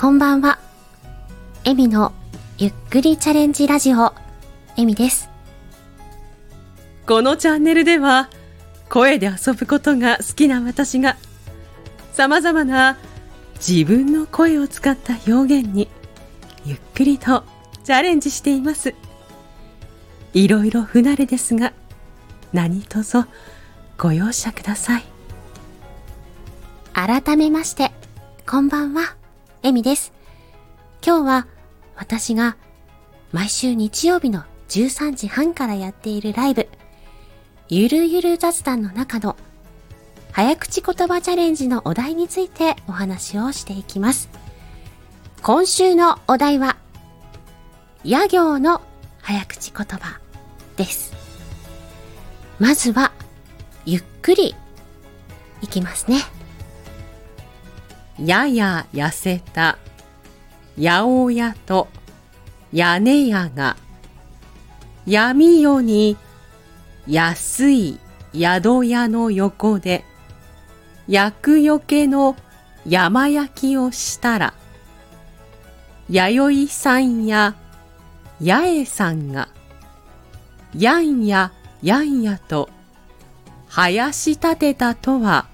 こんばんは。エミのゆっくりチャレンジラジオ、エミです。このチャンネルでは声で遊ぶことが好きな私が様々な自分の声を使った表現にゆっくりとチャレンジしています。いろいろ不慣れですが何卒ご容赦ください。改めまして、こんばんは、エミです。今日は私が毎週日曜日の13時半からやっているライブ、ゆるゆる雑談の中の早口言葉チャレンジのお題についてお話をしていきます。今週のお題は、野行の早口言葉です。まずは、ゆっくりいきますね。やや痩せた。八百屋と屋根屋が闇夜に安い宿屋の横で厄除けの山焼きをしたら弥生さんや八重さんがやんややんやと林立てたとは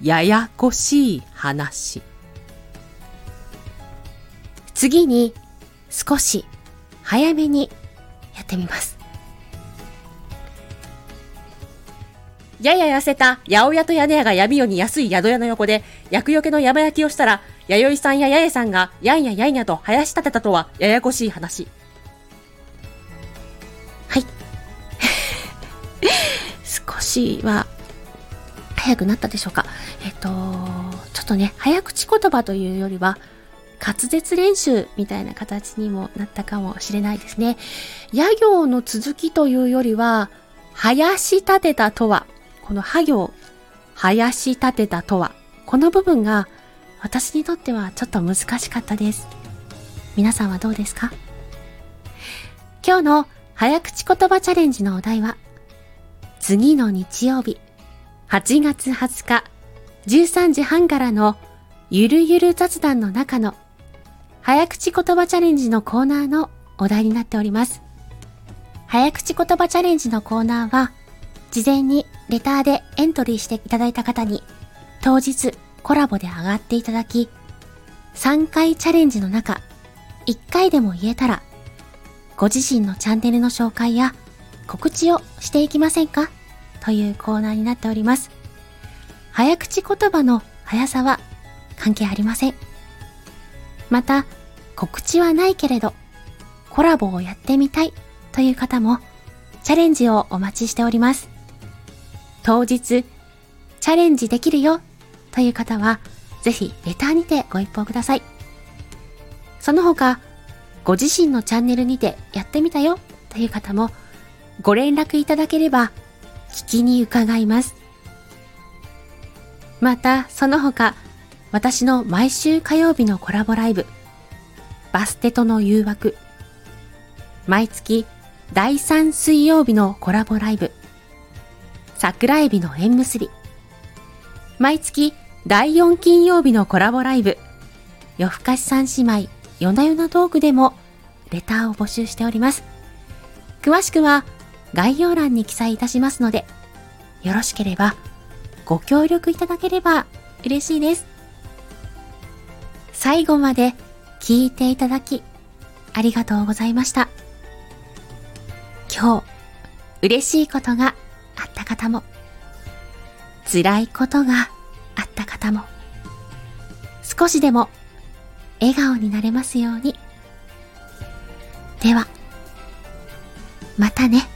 ややこしい話。次に少し早めにやってみます。やや痩せた八百屋と屋根屋が闇夜に安い宿屋の横で、厄除けの山焼きをしたら、弥生さんや八重さんが、やんややんやと林立てたとは、ややこしい話。はい。少しは早くなったでしょうか。えっと、とね、早口言葉というよりは、滑舌練習みたいな形にもなったかもしれないですね。野行の続きというよりは、林立てたとは、このは行、林立てたとは、この部分が私にとってはちょっと難しかったです。皆さんはどうですか？今日の早口言葉チャレンジのお題は、次の日曜日、8月20日、13時半からのゆるゆる雑談の中の早口言葉チャレンジのコーナーのお題になっております。早口言葉チャレンジのコーナーは、事前にレターでエントリーしていただいた方に、当日コラボで上がっていただき、3回チャレンジの中、1回でも言えたら、ご自身のチャンネルの紹介や告知をしていきませんか？というコーナーになっております。早口言葉の速さは関係ありません。また、告知はないけれど、コラボをやってみたいという方も、チャレンジをお待ちしております。当日、チャレンジできるよという方は、ぜひレターにてご一報ください。その他、ご自身のチャンネルにてやってみたよという方も、ご連絡いただければ、聞きに伺います。また、その他、私の毎週火曜日のコラボライブ、バステとの誘惑、毎月第3水曜日のコラボライブ、桜エビの縁結び、毎月第4金曜日のコラボライブ、夜更かし三姉妹、夜な夜なトークでもレターを募集しております。詳しくは概要欄に記載いたしますので、よろしければご協力いただければ嬉しいです。最後まで聞いていただき、ありがとうございました。今日、嬉しいことがあった方も、辛いことがあった方も、少しでも笑顔になれますように。では、またね。